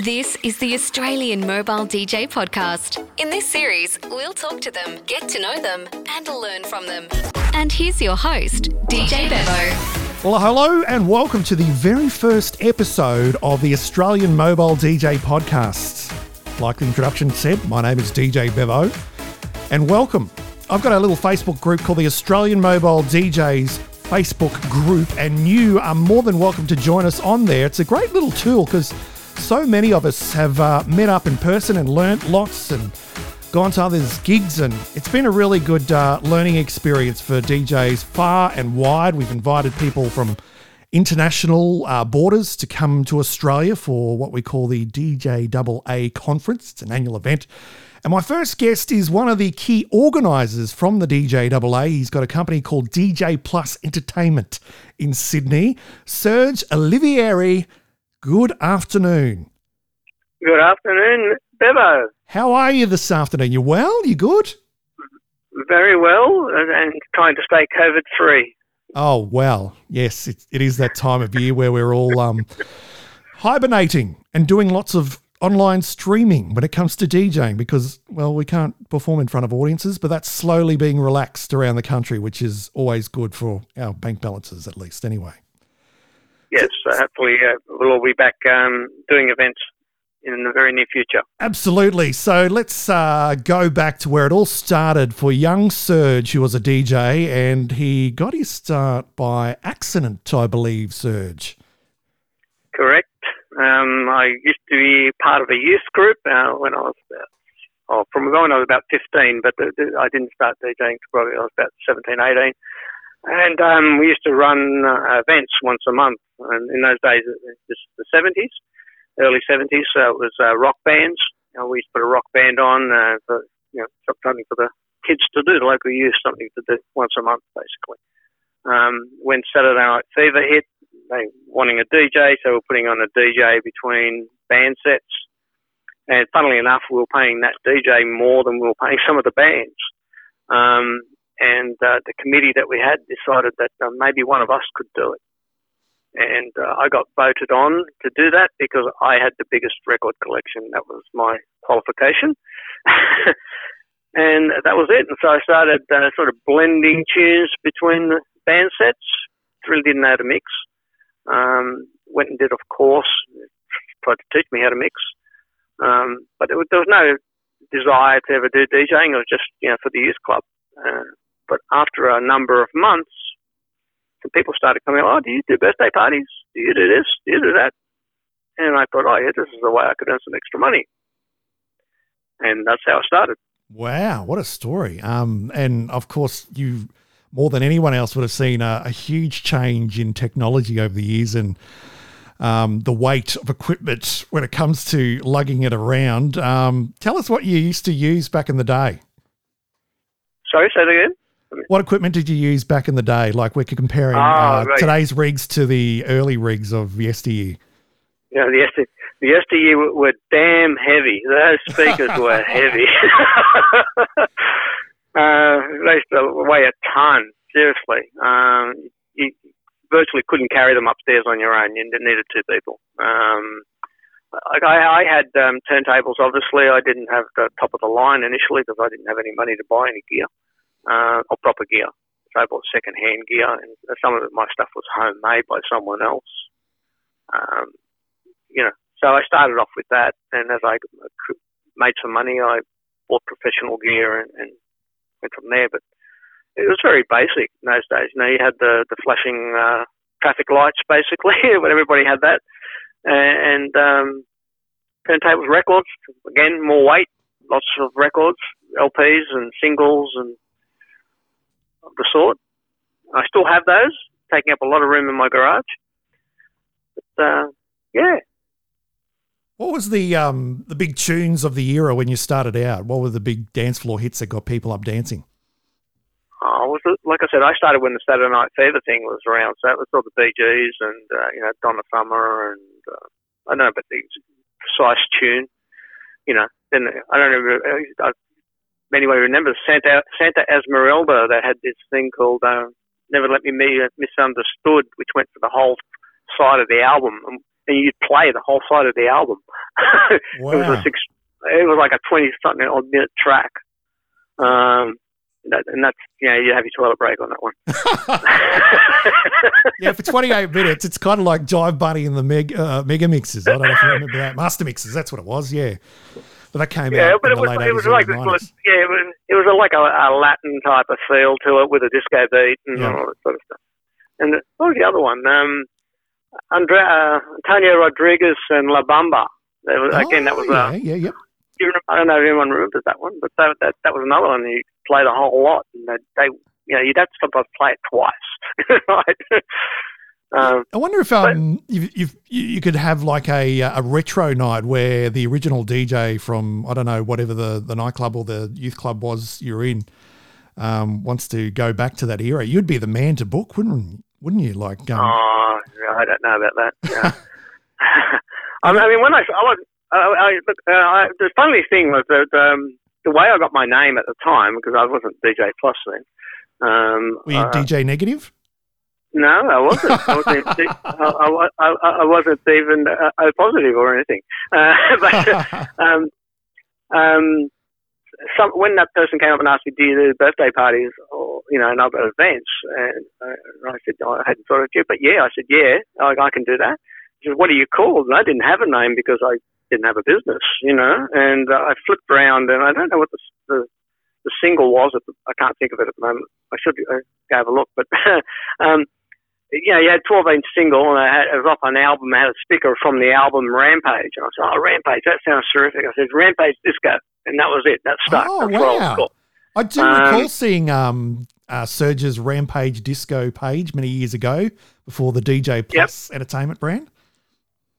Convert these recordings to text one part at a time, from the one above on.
This is the Australian Mobile DJ Podcast. In this series, we'll talk to them, get to know them, and learn from them. And here's your host, DJ Bevo. Well, hello and welcome to the very first episode of the Australian Mobile DJ Podcast. Like the introduction said, my name is DJ Bevo, and welcome. I've got a little Facebook group called the Australian Mobile DJs Facebook group, and you are more than welcome to join us on there. It's a great little tool because so many of us have uh, met up in person and learnt lots and gone to others' gigs, and it's been a really good uh, learning experience for DJs far and wide. We've invited people from international uh, borders to come to Australia for what we call the DJAA conference. It's an annual event. And my first guest is one of the key organisers from the DJAA. He's got a company called DJ Plus Entertainment in Sydney. Serge Olivieri, good afternoon. Good afternoon, Bevo. How are you this afternoon? You well? You good? Very well, and, and trying to stay COVID free. Oh, well, yes, it, it is that time of year where we're all um, hibernating and doing lots of online streaming when it comes to DJing because, well, we can't perform in front of audiences, but that's slowly being relaxed around the country, which is always good for our bank balances, at least, anyway. Yes, so hopefully uh, we'll all be back um, doing events in the very near future. Absolutely. So let's uh, go back to where it all started for young Serge, who was a DJ, and he got his start by accident, I believe, Serge. Correct. Um, I used to be part of a youth group uh, when I was about, oh, from when I was about 15, but the, the, I didn't start DJing until probably I was about 17, 18. And um, we used to run uh, events once a month. And in those days, the 70s, early 70s, so it was uh, rock bands. You know, we used to put a rock band on uh, for, you know, something for the kids to do, the local youth, something to do once a month, basically. Um, when Saturday Night Fever hit, they wanting a DJ, so we're putting on a DJ between band sets. And funnily enough, we were paying that DJ more than we were paying some of the bands. Um, and uh, the committee that we had decided that uh, maybe one of us could do it. And uh, I got voted on to do that because I had the biggest record collection. That was my qualification. and that was it. And so I started uh, sort of blending tunes between the band sets. Really didn't know how to mix. Um, went and did, of course, tried to teach me how to mix. Um, but there was, there was, no desire to ever do DJing. It was just, you know, for the youth club. Uh, but after a number of months, some people started coming, oh, do you do birthday parties? Do you do this? Do you do that? And I thought, oh, yeah, this is a way I could earn some extra money. And that's how I started. Wow, what a story. Um, and of course, you more than anyone else would have seen a, a huge change in technology over the years and um, the weight of equipment when it comes to lugging it around. Um, tell us what you used to use back in the day. Sorry, say that again. What equipment did you use back in the day? Like we're comparing uh, right. today's rigs to the early rigs of yesteryear. Know, the yesterday, the yesteryear were, were damn heavy. Those speakers were heavy. uh, they used to weigh a ton, seriously. Um, you virtually couldn't carry them upstairs on your own. You needed two people. Um, I, I had um, turntables. Obviously, I didn't have the top of the line initially because I didn't have any money to buy any gear uh, or proper gear. So I bought second hand gear, and some of my stuff was homemade by someone else. Um, you know, so I started off with that, and as I made some money, I bought professional gear and, and went from there. But it was very basic in those days. You know, you had the the flashing uh, traffic lights basically when everybody had that, and um, turntables, records. Again, more weight, lots of records, LPs and singles and of the sort. I still have those, taking up a lot of room in my garage. But uh, yeah, What was the um, the big tunes of the era when you started out? What were the big dance floor hits that got people up dancing? I was it, like I said, I started when the Saturday Night Fever thing was around, so it was all the Bee Gees and uh, you know Donna Summer and uh, I don't know about the precise tune. You know, then I don't know. I, anyway, remember Santa Santa Esmeralda that had this thing called uh, "Never Let Me Be Misunderstood," which went for the whole side of the album, and, and you'd play the whole side of the album. it was a six. It was like a twenty something odd minute track. Um, that, and that's you know you have your toilet break on that one. yeah, for 28 minutes, it's kind of like Jive Bunny and the Meg, uh, Mega Mixes. I don't know if you remember that. Master Mixes, that's what it was, yeah. But that came yeah, out but in it was late it was like early it was, 90s. yeah, it was, it was like a, a Latin type of feel to it with a disco beat and Yeah. all that sort of stuff. And what was the other one? Um, Andre, uh, Antonio Rodriguez and La Bamba. That was, again, that was Oh, uh, yeah, yeah. I don't know if anyone remembers that one, but that that, that was another one you played a whole lot, and they, they you know you'd have to sometimes play it twice, right? Um, I wonder if um you you could have like a a retro night where the original DJ from I don't know whatever the the nightclub or the youth club was you're in um wants to go back to that era. You'd be the man to book, wouldn't wouldn't you? Like um, oh, I don't know about that. Yeah. I mean, when I, I was, I, I, uh, I, the funny thing was that um, the way I got my name at the time, because I wasn't DJ Plus then. Um, were you uh, DJ negative? No, I wasn't. I wasn't, I, I, I, I wasn't even uh, O positive or anything. Uh, but um, um, some, when that person came up and asked me, "Do you do birthday parties or you know and other events?" and, uh, and I said, "I hadn't thought of it, but yeah." I said, "Yeah, I, I can do that." He said, "What are you called?" And I didn't have a name because I didn't have a business, you know. And uh, I flipped around, and I don't know what the the, the single was. At the, I can't think of it at the moment. I should uh, go have a look, but. um, you know, you had 12 inch single and I had, it was off an album. I had a sticker from the album Rampage. And I said, Oh, Rampage, that sounds terrific. I said, Rampage Disco. And that was it. That stuck. Oh, That's what I was wow. I do Um, recall seeing um, uh, Serge's Rampage Disco page many years ago before the DJ Plus entertainment brand.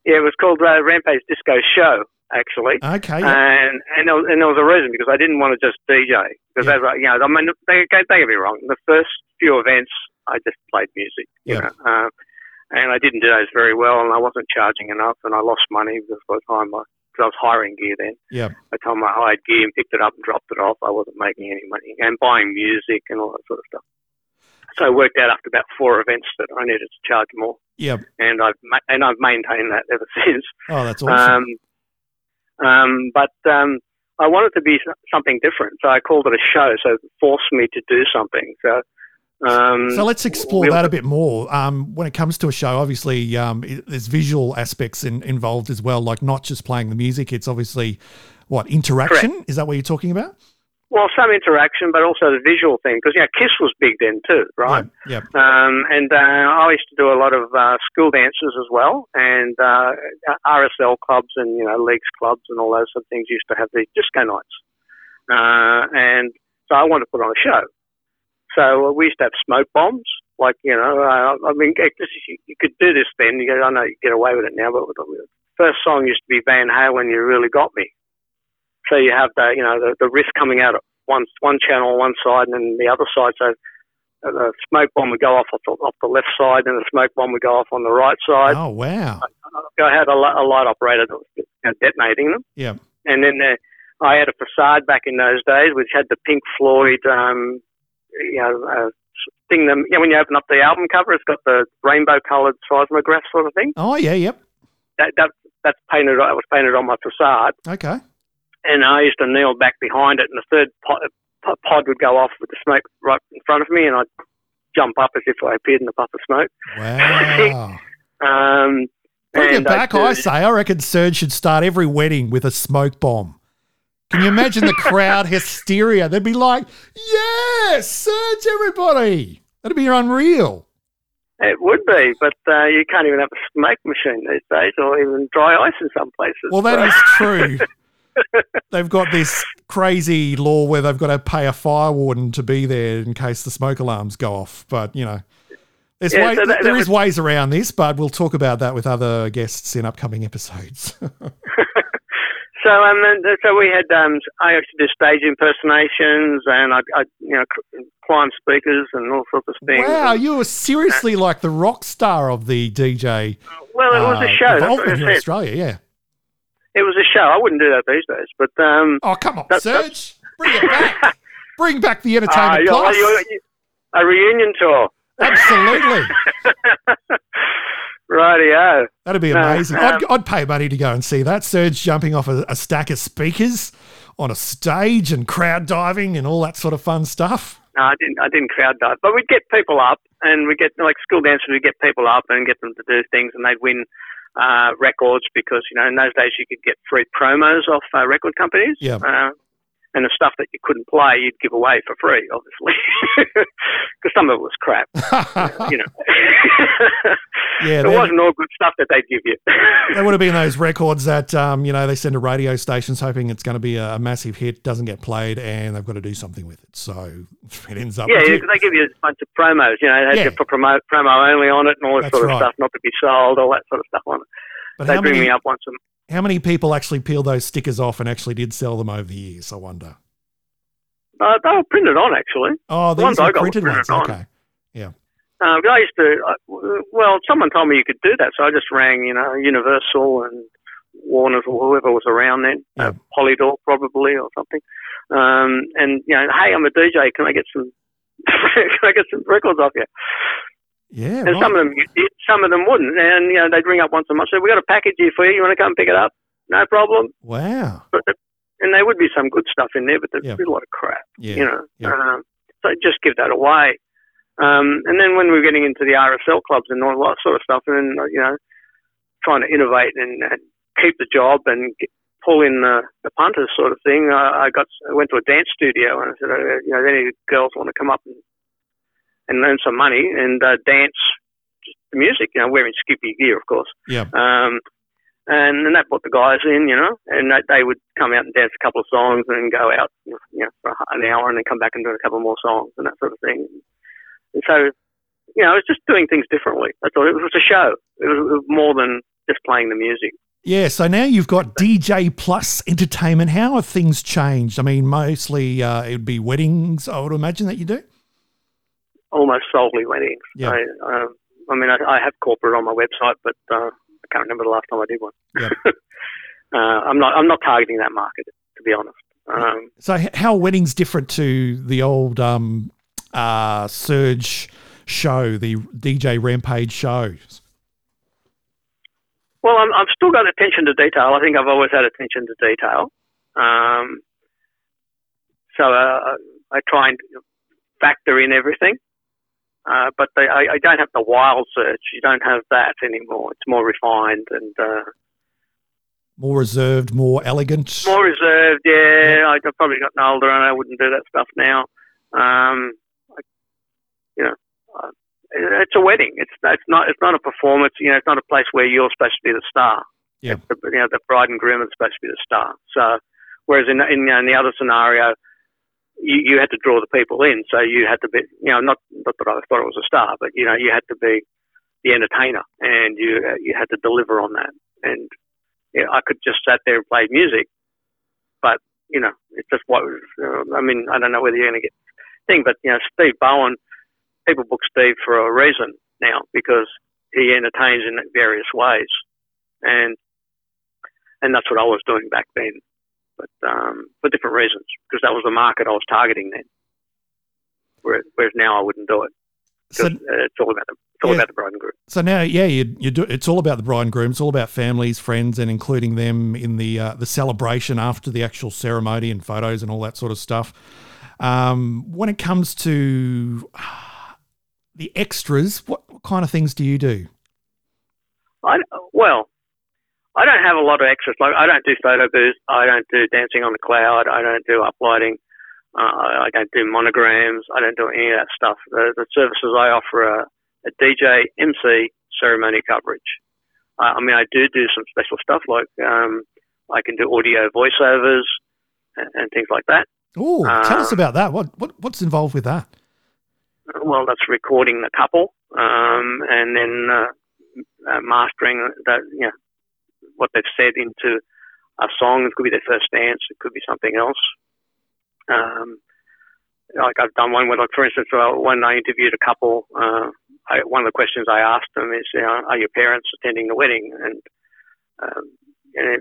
Yeah, it was called uh, Rampage Disco Show, actually. Okay. yeah. And and there, was, and there was a reason because I didn't want to just DJ because Yeah. as I, you know I mean don't, don't get me wrong the first few events I just played music you Yeah. know um, and I didn't do those very well and I wasn't charging enough and I lost money because by the time I because I was hiring gear then yeah. by the time I hired gear and picked it up and dropped it off I wasn't making any money and buying music and all that sort of stuff so I worked out after about four events that I needed to charge more Yeah. and I've ma- and I've maintained that ever since Oh, that's awesome. um, um, but um, I wanted to be something different, so I called it a show. So it forced me to do something. So, um, so let's explore we'll- that a bit more. Um, when it comes to a show, obviously um, it, there's visual aspects in, involved as well, like not just playing the music. It's obviously what interaction. Is that what you're talking about? well, some interaction, but also the visual thing, because you know, Kiss was big then too, right? Yeah. Um, and uh, I used to do a lot of uh, school dances as well, and uh, RSL clubs and you know leagues clubs and all those sort of things used to have these disco nights, uh, and so I wanted to put on a show. So uh, we used to have smoke bombs, like you know, uh, I mean, you, you could do this then. You go, I know you get away with it now, but the first song used to be Van Halen, "You Really Got Me." So you have the you know the, the riff coming out of one one channel on one side and then the other side. So uh, the smoke bomb would go off off the, off the left side, and the smoke bomb would go off on the right side. Oh, wow. I had a, a light operator that was you know, detonating them, Yeah. and then uh, I had a facade back in those days, which had the Pink Floyd, um, you know, uh, thing. Them, you know, when you open up the album cover, it's got the rainbow-coloured seismograph sort of thing. Oh, yeah. Yep. That, that that's painted. It was painted on my facade, Okay. and I used to kneel back behind it, and the third pod, pod would go off with the smoke right in front of me, and I'd jump up as if I appeared in a puff of smoke. Wow. Um, Bring it back, uh, I say. I reckon Serge should start every wedding with a smoke bomb. Can you imagine the crowd hysteria? They'd be like, yes, search everybody. That'd be unreal. It would be, but uh, you can't even have a smoke machine these days, or even dry ice in some places. Well, that So- is true. they've got this crazy law where they've got to pay a fire warden to be there in case the smoke alarms go off. But, you know, there's Yeah, way, so that- there that is ways around this, but we'll talk about that with other guests in upcoming episodes. So um, so we had um, I used to do stage impersonations, and I, I you know climb speakers and all sorts of things. wow, And- you were seriously like the rock star of the DJ well, it was uh, a show. That's what involvement I here in. Australia, yeah. It was a show. I wouldn't do that these days, but um, Oh, come on, That- Serge. Bring it back. Bring back the uh, entertainment you're- plus. you're- you- a reunion tour. Absolutely. Rightio. That'd be No, amazing. um, I'd, I'd pay money to go and see that. Serge jumping off a, a stack of speakers on a stage and crowd diving and all that sort of fun stuff. No, I didn't. I didn't crowd dive, but we'd get people up, and we'd get like school dancers. We get people up and get them to do things, and they'd win uh, records because you know in those days you could get free promos off uh, record companies. Yeah. Uh, and the stuff that you couldn't play, you'd give away for free, obviously, because some of it was crap. You know, Yeah, it wasn't all good stuff that they'd give you. There would have been those records that um, you know they send to radio stations hoping it's going to be a, massive hit, doesn't get played, and they've got to do something with it. So it ends up. Yeah, yeah, they give you a bunch of promos. You know, they had Yeah. to put promo, promo only on it and all that That's sort of right. stuff, not to be sold, all that sort of stuff on it. But They bring many, me up once a how many people actually peeled those stickers off and actually did sell them over the years? I wonder. uh, They were printed on, actually. Oh, The ones these I got were printed printed ones. on. Okay. Uh, but I used to, uh, well, someone told me you could do that, so I just rang, you know, Universal and Warner's or whoever was around then, uh, Polydor probably or something. Um, and, you know, hey, I'm a DJ, can I get some, can I get some records off you? Yeah. And right. some of them, some of them wouldn't. And, you know, they'd ring up once a month, So we got a package here for you, you want to come pick it up? No problem. Wow. But and there would be some good stuff in there, but there's Yeah. a lot of crap, Yeah. you know. yeah. Um, so just give that away. Um, and then when we were getting into the RSL clubs and all that sort of stuff, and then, you know, trying to innovate and, and keep the job and get, pull in the, the punters sort of thing, uh, I got I went to a dance studio and I said, uh, you know, if any girls want to come up and, and earn some money and uh, dance the music, you know, wearing skippy gear, of course. Yeah. Um, and then that brought the guys in, you know, and they, they would come out and dance a couple of songs and then go out, you know, for an hour and then come back and do a couple more songs and that sort of thing. And so, you know, it was just doing things differently. That's all. It was a show. It was, it was more than just playing the music. Yeah, so now you've got DJ Plus Entertainment. How have things changed? I mean, mostly uh, it would be weddings, I would imagine that you do. Almost solely weddings. Yeah. I, um, I mean, I, I have corporate on my website, but uh, I can't remember the last time I did one. Yeah. uh, I'm not. I'm not targeting that market, to be honest. Um, So, how are weddings different to the old um, uh, Serge show, the DJ Rampage shows? Well, I'm, I've still got attention to detail. I think I've always had attention to detail. Um, so uh, I try and factor in everything. Uh, but they, I, I don't have the wild Serge. You don't have that anymore. It's more refined and uh, More reserved, more elegant. more reserved. Yeah, I- I've probably gotten older and I wouldn't do that stuff now. Um, I, you know, uh, it's a wedding. It's it's not it's not a performance. You know, it's not a place where you're supposed to be the star. Yeah. The, you know, the bride and groom are supposed to be the star. So, whereas in in, in the other scenario, you, you had to draw the people in. So you had to be, you know, not not that I thought it was a star, but you know, you had to be the entertainer, and you uh, you had to deliver on that. And yeah, I could just sat there and play music, but you know, it's just what. Uh, I mean, I don't know whether you're going to get thing, but you know, Steve Bowen, people book Steve for a reason now because he entertains in various ways, and and that's what I was doing back then, but um, for different reasons because that was the market I was targeting then. Whereas, whereas now I wouldn't do it So, uh, it's all about the it's all Yeah. about the bride and groom. so now, yeah, you, you do. It's all about the bride and groom. It's all about families, friends, and including them in the uh, the celebration after the actual ceremony and photos and all that sort of stuff. Um, when it comes to the extras, what, what kind of things do you do? I, well, I don't have a lot of extras. Like I don't do photo booths. I don't do dancing on the cloud. I don't do uplighting. Uh, I don't do monograms. I don't do any of that stuff. The, the services I offer are a DJ, MC, ceremony coverage. Uh, I mean, I do do some special stuff like um, I can do audio voiceovers and, and things like that. Oh, tell us Uh, about that. What, what what's involved with that? well, that's recording the couple, um, and then uh, uh, mastering that, you know, what they've said into a song. It could be their first dance. It could be something else. Um, like I've done one where, like, for instance, uh, when I interviewed a couple, uh, I, one of the questions I asked them is, you know, are your parents attending the wedding? And um, and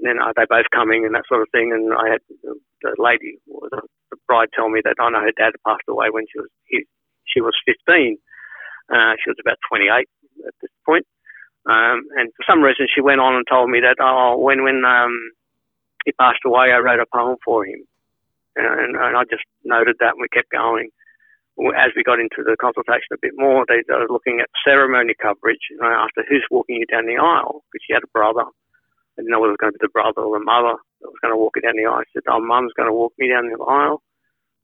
then are they both coming and that sort of thing? And I had the, lady, the, the bride, tell me that I know her dad passed away when she was he, she was 15. Uh, she was about 28 at this point. Um, and for some reason, she went on and told me that, oh, when, when um, he passed away, I wrote a poem for him. And, and I just noted that and we kept going. As we got into the consultation a bit more, they started looking at ceremony coverage you know, after who's walking you down the aisle, because she had a brother. I didn't know whether it was going to be the brother or the mother that was going to walk her down the aisle. She said, oh, mum's going to walk me down the aisle.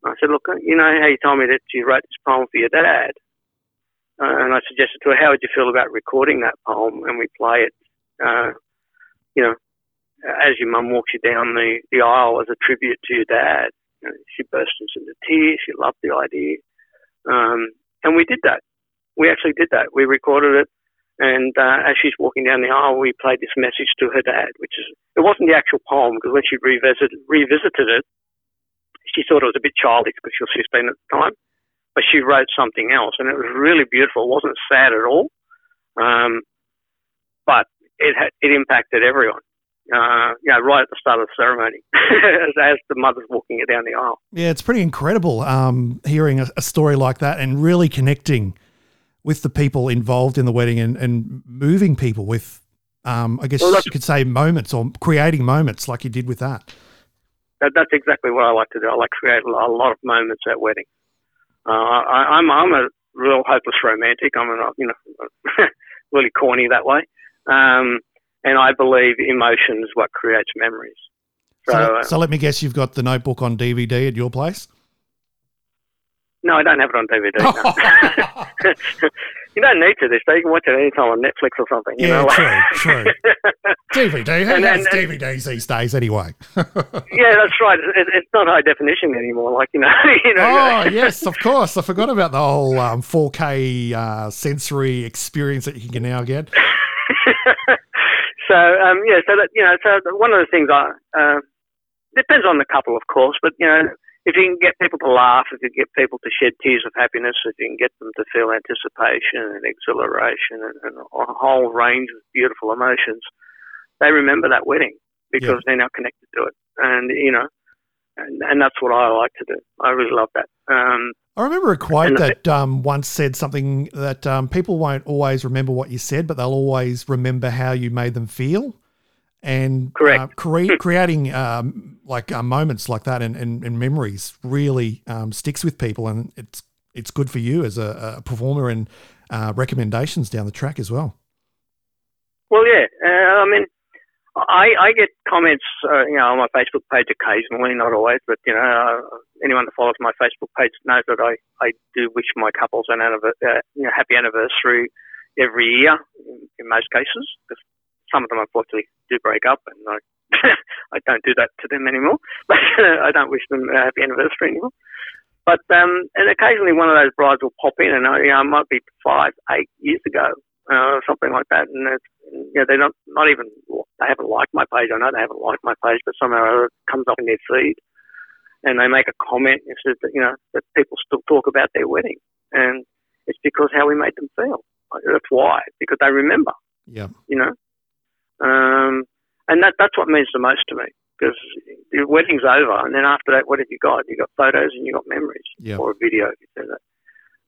And I said, look, you know how you told me that you wrote this poem for your dad? Uh, and I suggested to her, how would you feel about recording that poem and we play it, uh, you know, as your mum walks you down the, the aisle as a tribute to your dad. Know, she burst into tears. She loved the idea. Um, and we did that. We actually did that. We recorded it. And uh, as she's walking down the aisle, we played this message to her dad, which is, it wasn't the actual poem because when she revisited, revisited it, she thought it was a bit childish because she was 15 at the time but she wrote something else, and it was really beautiful. It wasn't sad at all, um, but it had, it impacted everyone. Uh, you know, right at the start of the ceremony, as, as, the mother's walking it down the aisle. Yeah, it's pretty incredible um, hearing a, a, story like that and really connecting with the people involved in the wedding and, and moving people with, um, I guess well, you could say, moments or creating moments like you did with that. that. That's exactly what I like to do. I like to create a lot of moments at weddings. Uh, I, I'm I'm a real hopeless romantic. I'm a you know really corny that way, um, and I believe emotion is what creates memories. So, so, uh, so let me guess, you've got the Notebook on DVD at your place. No, I don't have it on DVD. No. you don't need to this. You can watch it anytime on Netflix or something. You yeah, know? true, true. DVD. Who and, has and, DVDs these days anyway? yeah, that's right. It, it's not high definition anymore. Like you know. you know oh yes, of course. I forgot about the whole um, 4K uh, sensory experience that you can now get. so um, yeah, so that you know, so one of the things I uh, depends on the couple, of course, but you know if you can get people to laugh, if you can get people to shed tears of happiness, if you can get them to feel anticipation and exhilaration and, and a whole range of beautiful emotions, they remember that wedding because yeah. they're now connected to it. And, you know, and, and that's what I like to do. I really love that. Um, I remember a quote that um, once said something that um, people won't always remember what you said, but they'll always remember how you made them feel and Correct. Uh, cre- creating um, like uh, moments like that and, and, and memories really um, sticks with people, and it's it's good for you as a, a performer and uh, recommendations down the track as well. Well, yeah, uh, I mean, I, I get comments, uh, you know, on my Facebook page occasionally, not always, but you know, uh, anyone that follows my Facebook page knows that I, I do wish my couples an anniversary, you know, happy anniversary every year in, in most cases. Because some of them unfortunately do break up, and I I don't do that to them anymore. But I don't wish them a happy anniversary anymore. But um, and occasionally one of those brides will pop in, and I, you know, it might be five, eight years ago, uh, something like that, and it's, you know, they're not not even they haven't liked my page. I know they haven't liked my page, but somehow it comes up in their feed, and they make a comment and says that you know that people still talk about their wedding, and it's because how we made them feel. That's why, because they remember. Yeah. You know, um, and that that's what means the most to me because the wedding's over, and then after that, what have you got? You got photos and you got memories, yep. or a video if you say that.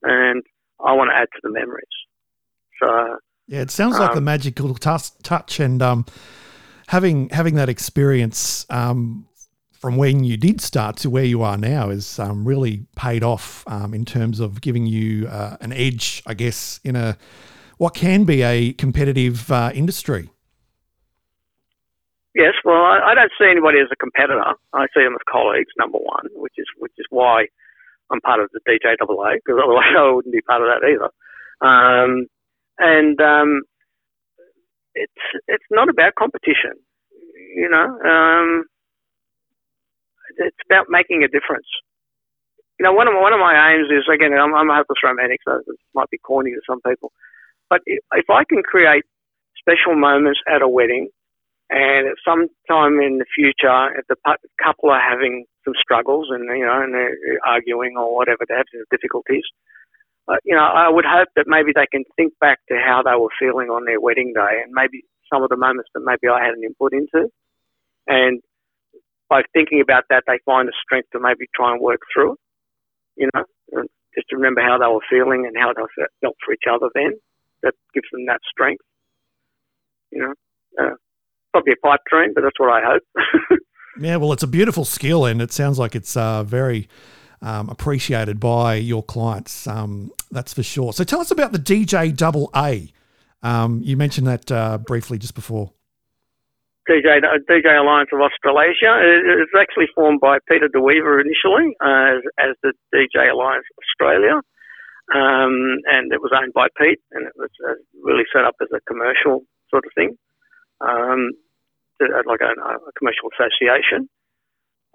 And I want to add to the memories. So yeah, it sounds um, like the um, magical t- touch, and um, having having that experience um, from when you did start to where you are now is um, really paid off um, in terms of giving you uh, an edge, I guess, in a what can be a competitive uh, industry. Yes, well, I, I don't see anybody as a competitor. I see them as colleagues, number one, which is which is why I'm part of the DJAA because otherwise I wouldn't be part of that either. Um, and um, it's it's not about competition, you know. Um, it's about making a difference. You know, one of my, one of my aims is again, I'm, I'm a hopeless romantic, so this might be corny to some people, but if, if I can create special moments at a wedding and at some time in the future, if the couple are having some struggles and you know and they're arguing or whatever, they're having difficulties, uh, you know, I would hope that maybe they can think back to how they were feeling on their wedding day and maybe some of the moments that maybe I had an input into, and by thinking about that, they find the strength to maybe try and work through it. You know, just to remember how they were feeling and how they felt for each other. Then that gives them that strength. You know, uh, probably a pipe dream, but that's what I hope. yeah, well, it's a beautiful skill, and it sounds like it's uh, very um, appreciated by your clients. Um, that's for sure. So tell us about the DJ Double A. Um, you mentioned that uh, briefly just before. DJ DJ Alliance of Australasia. It was actually formed by Peter De Wever initially uh, as, as the DJ Alliance Australia, um, and it was owned by Pete, and it was uh, really set up as a commercial sort of thing, um, like a, a, commercial association.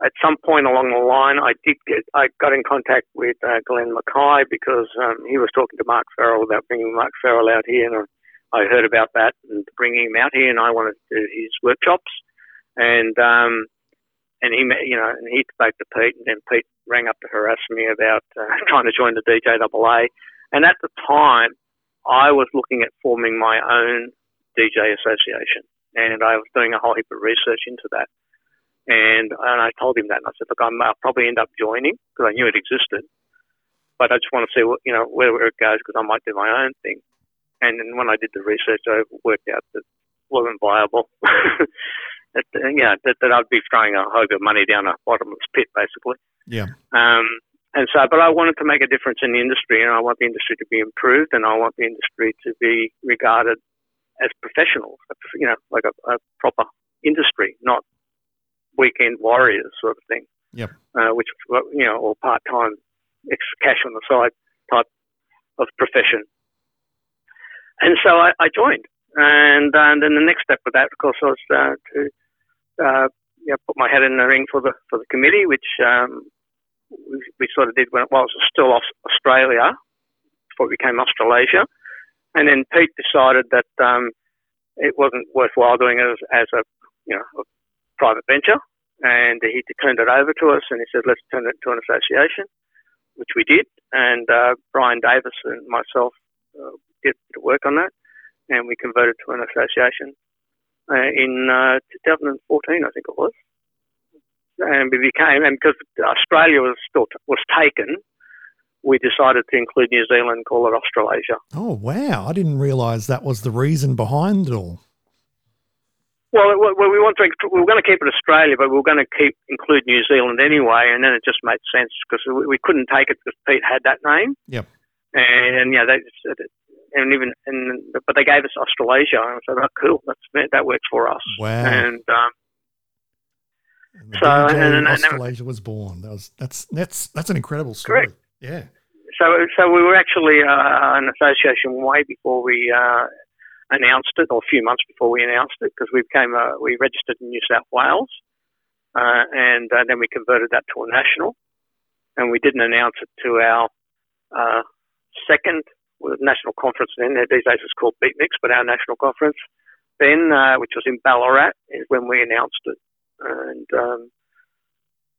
At some point along the line, I did get I got in contact with uh, Glenn Mackay because um, he was talking to Mark Ferrell about bringing Mark Ferrell out here, and I heard about that and bringing him out here, and I wanted to do his workshops, and um, and he, you know, and he spoke to Pete, and then Pete rang up to harass me about uh, trying to join the DJAA, and at the time, I was looking at forming my own DJ association, and I was doing a whole heap of research into that, and and I told him that, and I said, look, I'm, I'll probably end up joining because I knew it existed, but I just want to see what you know where, where it goes because I might do my own thing. And then when I did the research, I worked out that it wasn't viable. that, yeah, that, that I'd be throwing a hog of money down a bottomless pit, basically. Yeah. Um, and so, but I wanted to make a difference in the industry, and I want the industry to be improved, and I want the industry to be regarded as professionals, you know, like a, a proper industry, not weekend warriors sort of thing. Yep. Uh, which you know, or part time, cash on the side type of profession. And so I, I joined. And, uh, and then the next step of that, of course, was uh, to uh, you know, put my head in the ring for the for the committee, which um, we, we, sort of did when it was still Australia before it became Australasia. And then Pete decided that um, it wasn't worthwhile doing it as, as a you know a private venture, and he turned it over to us, and he said, "Let's turn it into an association," which we did. And uh, Brian Davis and myself uh, did work on that, and we converted to an association uh, in uh, 2014, I think it was. And we became, and because Australia was still was taken, we decided to include New Zealand, call it Australasia. Oh wow! I didn't realise that was the reason behind it all. Well, we want to we were going to keep it Australia, but we were going to keep include New Zealand anyway, and then it just made sense because we couldn't take it because Pete had that name. Yep. And, yeah, they, and even and but they gave us Australasia, and I said, "Oh, cool, that's that works for us." Wow! And, um, and so and, and, Australasia was born. That was that's that's that's an incredible story. Correct. Yeah. So so we were actually uh, an association way before we uh, announced it, or a few months before we announced it, because we became uh, we registered in New South Wales, uh, and uh, then we converted that to a national, and we didn't announce it to our uh, second national conference then. These days it's called Beatmix, but our national conference then, which was in Ballarat, is when we announced it. And um,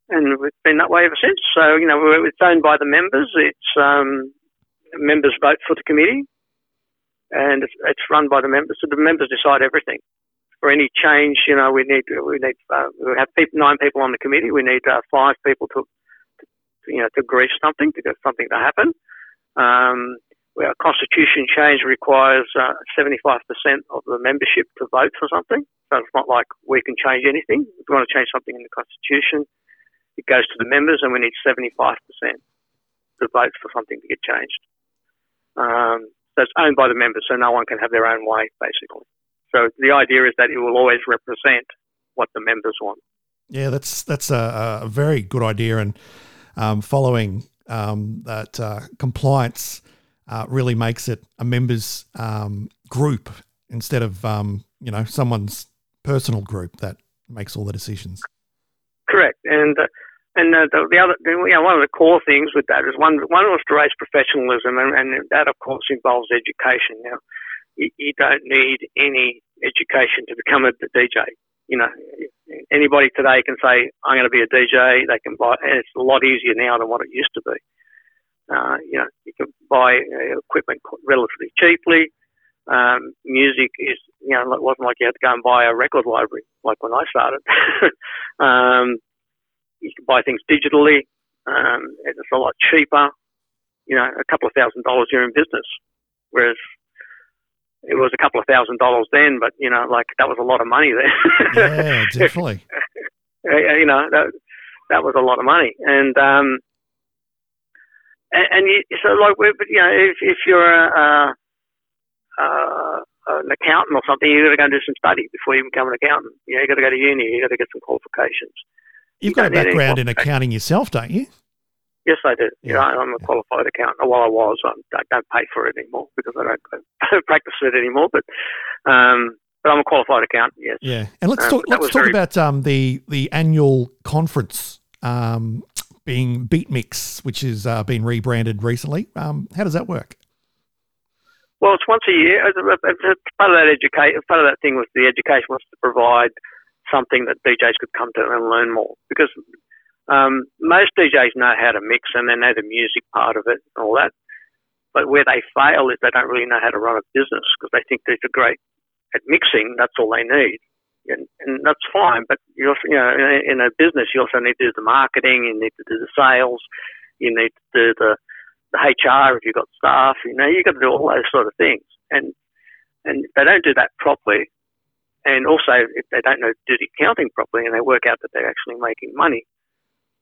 and it's been that way ever since. So, you know, it's owned by the members. It's um, members vote for the committee, and it's, it's, run by the members. So the members decide everything. For any change, you know, we need we need uh, we have nine people on the committee. We need uh, five people to, to, you know to agree something to get something to happen. Um, our constitution change requires uh, 75% of the membership to vote for something. So it's not like we can change anything. If we want to change something in the constitution, it goes to the members, and we need 75% to vote for something to get changed. Um, so it's owned by the members, so no one can have their own way, basically. So the idea is that it will always represent what the members want. Yeah, that's that's a, a very good idea, and um, following um, that uh, compliance uh, really makes it a members um, group instead of um, you know someone's personal group that makes all the decisions. Correct, and uh, and uh, the, the, other you know, one of the core things with that is one one was to raise professionalism, and, and that of course involves education. Now, you, you don't need any education to become a DJ. You know, anybody today can say I'm going to be a DJ. They can buy, and it's a lot easier now than what it used to be. Uh, you know, you can buy uh, equipment relatively cheaply. Um, music is, you know, it wasn't like you had to go and buy a record library like when I started. um, you can buy things digitally. Um, it's a lot cheaper. You know, a couple of thousand dollars you're in business. Whereas it was a couple of thousand dollars then, but you know, like that was a lot of money then. yeah, definitely. you know, that that was a lot of money, and um, and, and you, so like, you know, if if you're a, a, a an accountant or something, you've got to go and do some study before you become an accountant. You know, you've got to go to uni, you've got to get some qualifications. You've you got a background in accounting yourself, don't you? Yes, I do. Yeah, I'm a qualified accountant. Well, I was. I don't pay for it anymore because I don't, I don't practice it anymore. But um, but I'm a qualified accountant. Yes. Yeah, and let's um, talk. Let's talk very... about um, the the annual conference um, being BeatMix, which has uh, been rebranded recently. Um, how does that work? Well, it's once a year. Part of that education, part of that thing was the education was to provide something that DJs could come to and learn more. Because um, most DJs know how to mix and they know the music part of it and all that. But where they fail is they don't really know how to run a business because they think they're great at mixing. That's all they need. And, and that's fine. But you also, you know, in a business, you also need to do the marketing, you need to do the sales, you need to do the the HR if you've got staff. You know, you've got to do all those sort of things, and and they don't do that properly. And also, if they don't know do the accounting properly, and they work out that they're actually making money,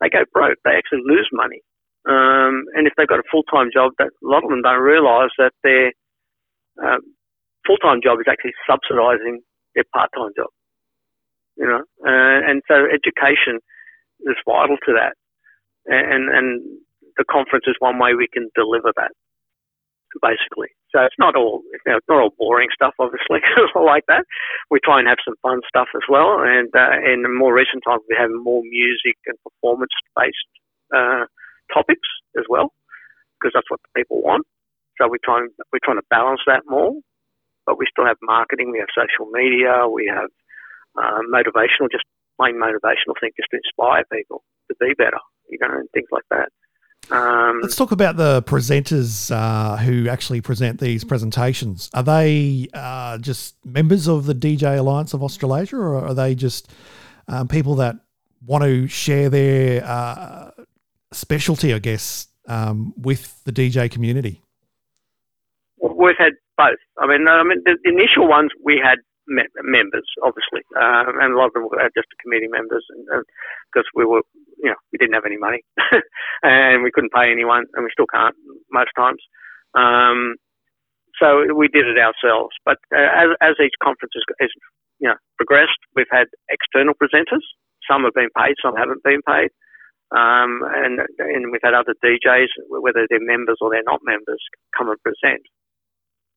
they go broke. They actually lose money. Um, and if they've got a full time job, that a lot of them don't realise that their um, full time job is actually subsidising their part time job. You know, uh, and so education is vital to that. And and the conference is one way we can deliver that, basically. So it's not all you know, it's not all boring stuff, obviously, like that. We try and have some fun stuff as well, and uh, in more recent times we have more music and performance based uh, topics as well, because that's what the people want. So we try we're trying to balance that more, but we still have marketing, we have social media, we have uh, motivational, just plain motivational thing, just to inspire people to be better, you know, and things like that. Um, Let's talk about the presenters uh, who actually present these presentations. Are they uh, just members of the DJ Alliance of Australasia, or are they just um, people that want to share their uh, specialty, I guess, um, with the DJ community? We've had both. I mean, I mean, the initial ones we had me- members, obviously, um, and a lot of them were just committee members, because we were, you know, we didn't have any money, and we couldn't pay anyone, and we still can't most times. Um, so we did it ourselves. But uh, as, as each conference has, has, you know, progressed, we've had external presenters. Some have been paid, some haven't been paid. Um, and, and we've had other DJs, whether they're members or they're not members, come and present.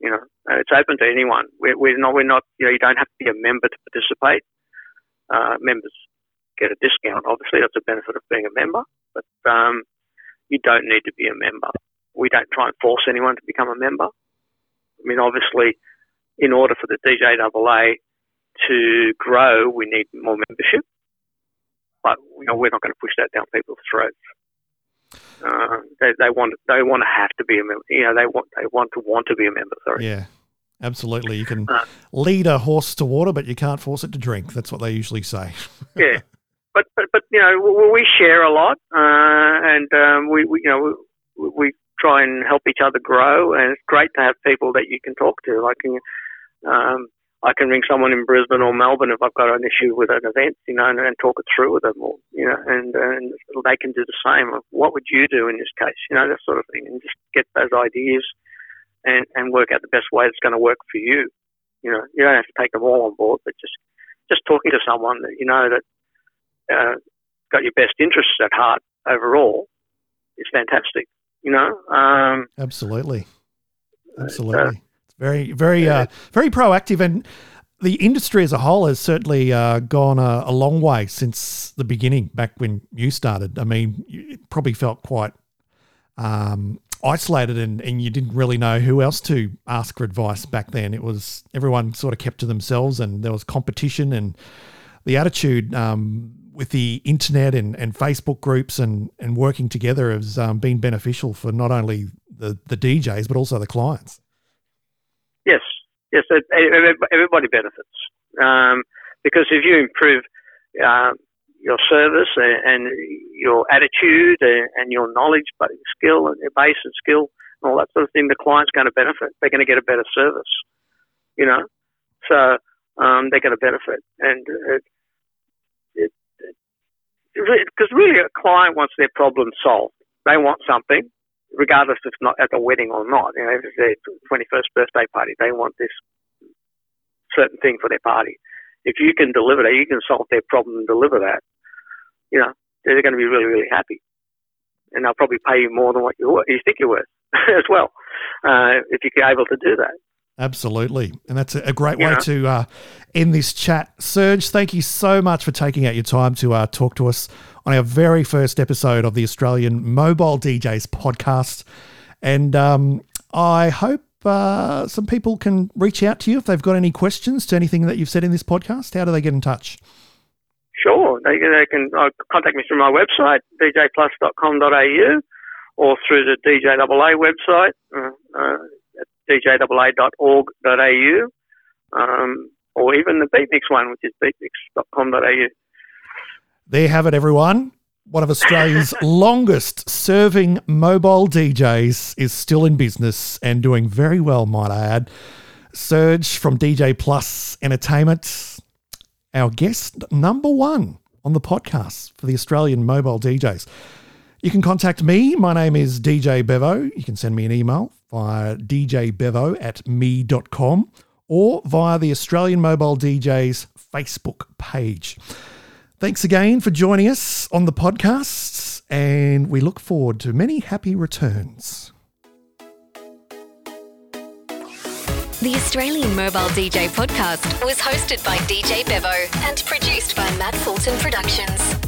You know, it's open to anyone. We're, we're not. We're not. You know, you don't have to be a member to participate. Uh, members get a discount. Obviously, that's a benefit of being a member. But um, you don't need to be a member. We don't try and force anyone to become a member. I mean, obviously, in order for the DJAA to grow, we need more membership. But you know, we're not going to push that down people's throats. Uh, they, they want they want to have to be a member. You know, they want they want to want to be a member. Sorry. Yeah, absolutely. You can uh, lead a horse to water, but you can't force it to drink. That's what they usually say. yeah, but, but but you know we share a lot, uh, and um, we, we you know we, we try and help each other grow, and it's great to have people that you can talk to. Like um, I can ring someone in Brisbane or Melbourne if I've got an issue with an event, you know, and, and talk it through with them, or you know, and, and they can do the same. What would you do in this case? You know, that sort of thing, and just get those ideas and and work out the best way that's going to work for you. You know, you don't have to take them all on board, but just just talking to someone that you know that uh, got your best interests at heart overall is fantastic. You know, um, absolutely, absolutely. Very, very, uh, very proactive, and the industry as a whole has certainly uh, gone a, a, long way since the beginning. Back when you started, I mean, you probably felt quite um, isolated, and, and you didn't really know who else to ask for advice back then. It was everyone sort of kept to themselves, and there was competition, and the attitude. Um, with the internet and, and Facebook groups and, and working together has um, been beneficial for not only the, the DJs but also the clients. Yes, yes, everybody benefits um, because if you improve uh, your service and, and, your attitude and, and your knowledge, but skill and your base and skill and all that sort of thing, the client's going to benefit. They're going to get a better service. you know. So um, they're going to benefit, and because really a client wants their problem solved. They want something, regardless if it's not at the wedding or not. You know, if it's their 21st birthday party, they want this certain thing for their party. If you can deliver that, you can solve their problem and deliver that. You know, they're going to be really, really happy, and they'll probably pay you more than what you you think you're worth as well, uh, if you're able to do that. Absolutely. And that's a great way to uh, end this chat. Serge, thank you so much for taking out your time to uh, talk to us on our very first episode of the Australian Mobile DJs podcast. And um, I hope uh, some people can reach out to you if they've got any questions to anything that you've said in this podcast. How do they get in touch? Sure. They, they can uh, contact me through my website, djplus.com.au, or through the DJAA website. Djaa.org.au, um, or even the Beatmix one, which is beatmix.com.au. There you have it, everyone. One of Australia's longest serving mobile DJs is still in business and doing very well, might I add. Serge from DJ Plus Entertainment, our guest number one on the podcast for the Australian mobile DJs. You can contact me. My name is DJ Bevo. You can send me an email via djbevo at me.com or via the Australian Mobile DJs Facebook page. Thanks again for joining us on the podcast, and we look forward to many happy returns. The Australian Mobile DJ podcast was hosted by DJ Bevo and produced by Matt Fulton Productions.